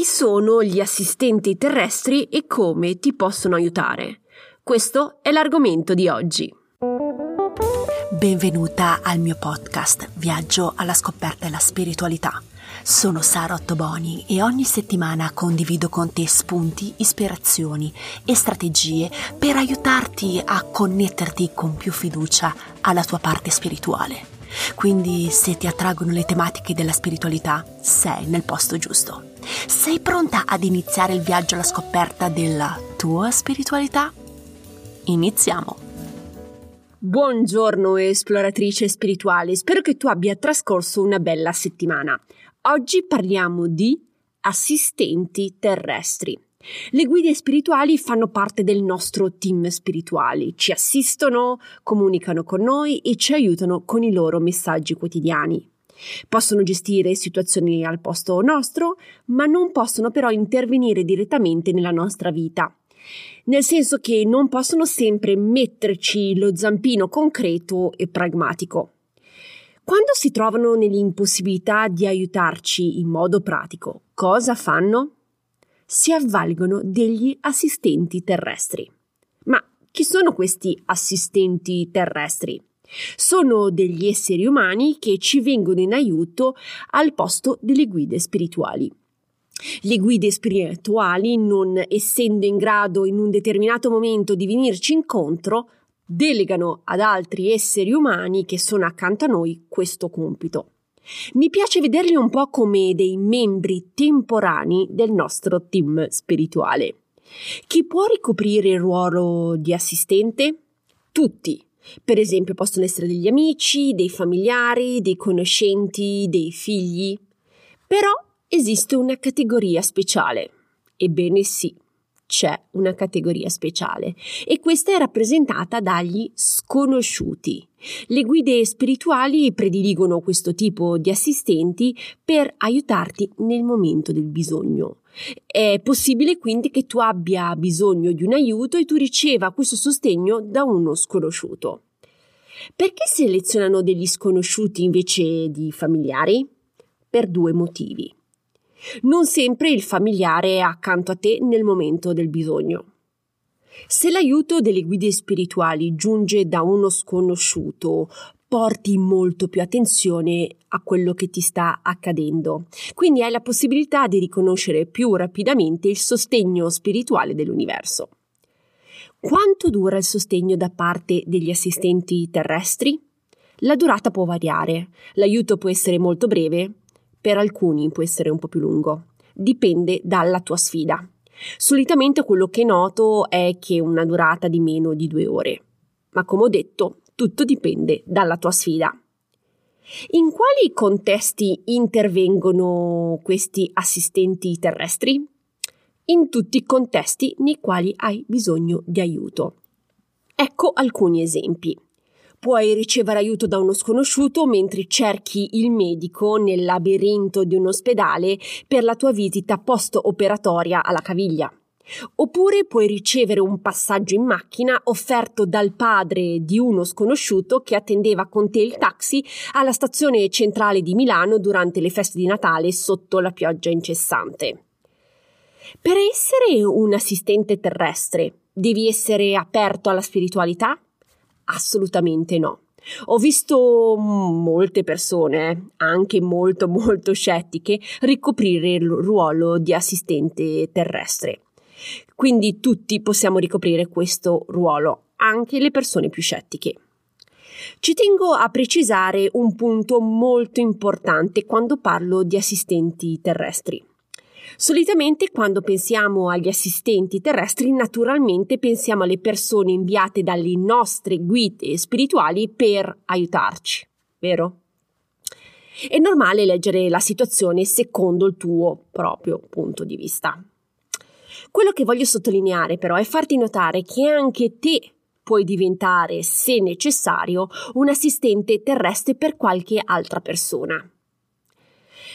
Chi sono gli assistenti terrestri e come ti possono aiutare? Questo è l'argomento di oggi. Benvenuta al mio podcast Viaggio alla scoperta della spiritualità. Sono Sara Ottoboni e ogni settimana condivido con te spunti, ispirazioni e strategie per aiutarti a connetterti con più fiducia alla tua parte spirituale. Quindi se ti attraggono le tematiche della spiritualità, sei nel posto giusto. Sei pronta ad iniziare il viaggio alla scoperta della tua spiritualità? Iniziamo! Buongiorno esploratrice spirituale, spero che tu abbia trascorso una bella settimana. Oggi parliamo di assistenti terrestri. Le guide spirituali fanno parte del nostro team spirituali, ci assistono, comunicano con noi e ci aiutano con i loro messaggi quotidiani. Possono gestire situazioni al posto nostro, ma non possono però intervenire direttamente nella nostra vita. Nel senso che non possono sempre metterci lo zampino concreto e pragmatico. Quando si trovano nell'impossibilità di aiutarci in modo pratico, cosa fanno? Si avvalgono degli assistenti terrestri. Ma chi sono questi assistenti terrestri? Sono degli esseri umani che ci vengono in aiuto al posto delle guide spirituali. Le guide spirituali, non essendo in grado in un determinato momento di venirci incontro, delegano ad altri esseri umani che sono accanto a noi questo compito. Mi piace vederli un po' come dei membri temporanei del nostro team spirituale. Chi può ricoprire il ruolo di assistente? Tutti, per esempio possono essere degli amici, dei familiari, dei conoscenti, dei figli. Però esiste una categoria speciale. Ebbene sì, c'è una categoria speciale e questa è rappresentata dagli sconosciuti. Le guide spirituali prediligono questo tipo di assistenti per aiutarti nel momento del bisogno. È possibile quindi che tu abbia bisogno di un aiuto e tu riceva questo sostegno da uno sconosciuto. Perché selezionano degli sconosciuti invece di familiari? Per due motivi. Non sempre il familiare è accanto a te nel momento del bisogno. Se l'aiuto delle guide spirituali giunge da uno sconosciuto, porti molto più attenzione a quello che ti sta accadendo. Quindi hai la possibilità di riconoscere più rapidamente il sostegno spirituale dell'universo. Quanto dura il sostegno da parte degli assistenti terrestri? La durata può variare. L'aiuto può essere molto breve, per alcuni può essere un po' più lungo. Dipende dalla tua sfida. Solitamente quello che noto è che una durata di meno di due ore. Ma come ho detto, tutto dipende dalla tua sfida. In quali contesti intervengono questi assistenti terrestri? In tutti i contesti nei quali hai bisogno di aiuto. Ecco alcuni esempi. Puoi ricevere aiuto da uno sconosciuto mentre cerchi il medico nel labirinto di un ospedale per la tua visita post-operatoria alla caviglia. Oppure puoi ricevere un passaggio in macchina offerto dal padre di uno sconosciuto che attendeva con te il taxi alla stazione centrale di Milano durante le feste di Natale sotto la pioggia incessante. Per essere un assistente terrestre devi essere aperto alla spiritualità? Assolutamente no. Ho visto molte persone, anche molto molto scettiche, ricoprire il ruolo di assistente terrestre. Quindi tutti possiamo ricoprire questo ruolo, anche le persone più scettiche. Ci tengo a precisare un punto molto importante quando parlo di assistenti terrestri. Solitamente quando pensiamo agli assistenti terrestri, naturalmente pensiamo alle persone inviate dalle nostre guide spirituali per aiutarci, vero? È normale leggere la situazione secondo il tuo proprio punto di vista. Quello che voglio sottolineare però è farti notare che anche te puoi diventare, se necessario, un assistente terrestre per qualche altra persona.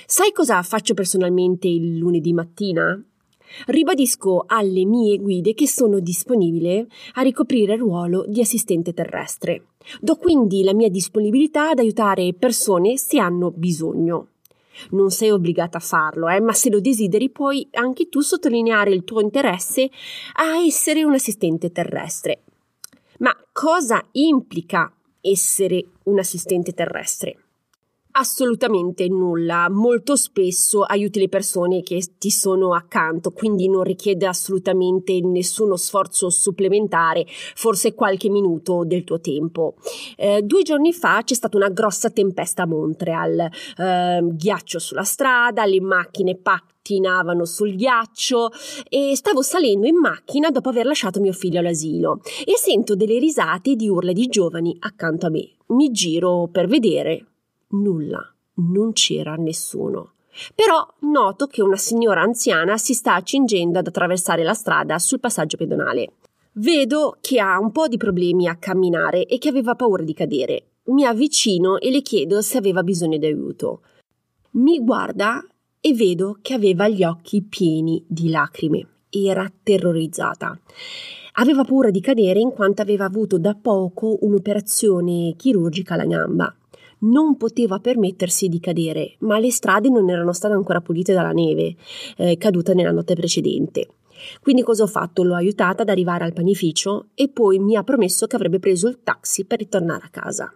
Sai cosa faccio personalmente il lunedì mattina? Ribadisco alle mie guide che sono disponibile a ricoprire il ruolo di assistente terrestre. Do quindi la mia disponibilità ad aiutare persone se hanno bisogno. Non sei obbligata a farlo, eh, ma se lo desideri puoi anche tu sottolineare il tuo interesse a essere un assistente terrestre. Ma cosa implica essere un assistente terrestre? Assolutamente nulla, molto spesso aiuti le persone che ti sono accanto, quindi non richiede assolutamente nessuno sforzo supplementare, forse qualche minuto del tuo tempo. Eh, due giorni fa c'è stata una grossa tempesta a Montreal, eh, ghiaccio sulla strada, le macchine pattinavano sul ghiaccio e stavo salendo in macchina dopo aver lasciato mio figlio all'asilo e sento delle risate di urla di giovani accanto a me. Mi giro per vedere Nulla, non c'era nessuno. Però noto che una signora anziana si sta accingendo ad attraversare la strada sul passaggio pedonale. Vedo che ha un po' di problemi a camminare e che aveva paura di cadere. Mi avvicino e le chiedo se aveva bisogno di aiuto. Mi guarda e vedo che aveva gli occhi pieni di lacrime. Era terrorizzata. Aveva paura di cadere in quanto aveva avuto da poco un'operazione chirurgica alla gamba non poteva permettersi di cadere, ma le strade non erano state ancora pulite dalla neve eh, caduta nella notte precedente. Quindi cosa ho fatto? L'ho aiutata ad arrivare al panificio e poi mi ha promesso che avrebbe preso il taxi per ritornare a casa.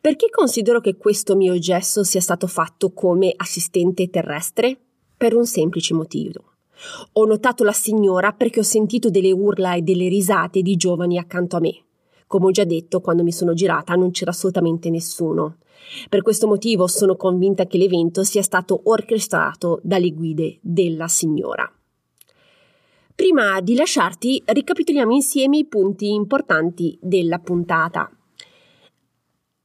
Perché considero che questo mio gesto sia stato fatto come assistente terrestre? Per un semplice motivo. Ho notato la signora perché ho sentito delle urla e delle risate di giovani accanto a me. Come ho già detto, quando mi sono girata non c'era assolutamente nessuno. Per questo motivo sono convinta che l'evento sia stato orchestrato dalle guide della signora. Prima di lasciarti, ricapitoliamo insieme i punti importanti della puntata.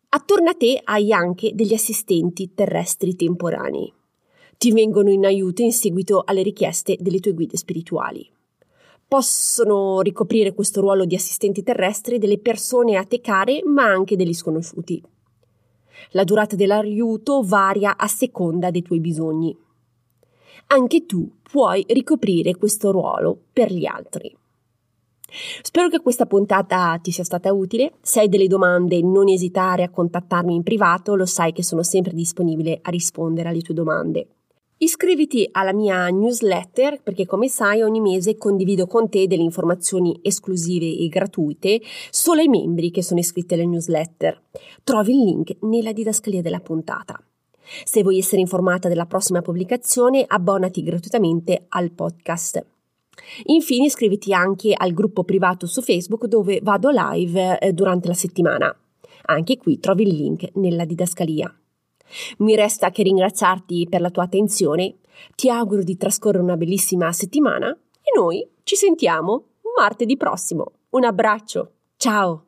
Attorno a te hai anche degli assistenti terrestri temporanei. Ti vengono in aiuto in seguito alle richieste delle tue guide spirituali. Possono ricoprire questo ruolo di assistenti terrestri delle persone a te care, ma anche degli sconosciuti. La durata dell'aiuto varia a seconda dei tuoi bisogni. Anche tu puoi ricoprire questo ruolo per gli altri. Spero che questa puntata ti sia stata utile. Se hai delle domande, non esitare a contattarmi in privato, lo sai che sono sempre disponibile a rispondere alle tue domande. Iscriviti alla mia newsletter perché come sai ogni mese condivido con te delle informazioni esclusive e gratuite solo ai membri che sono iscritti alle newsletter. Trovi il link nella didascalia della puntata. Se vuoi essere informata della prossima pubblicazione, abbonati gratuitamente al podcast. Infine iscriviti anche al gruppo privato su Facebook dove vado live eh, durante la settimana. Anche qui trovi il link nella didascalia. Mi resta che ringraziarti per la tua attenzione, ti auguro di trascorrere una bellissima settimana e noi ci sentiamo martedì prossimo. Un abbraccio, ciao!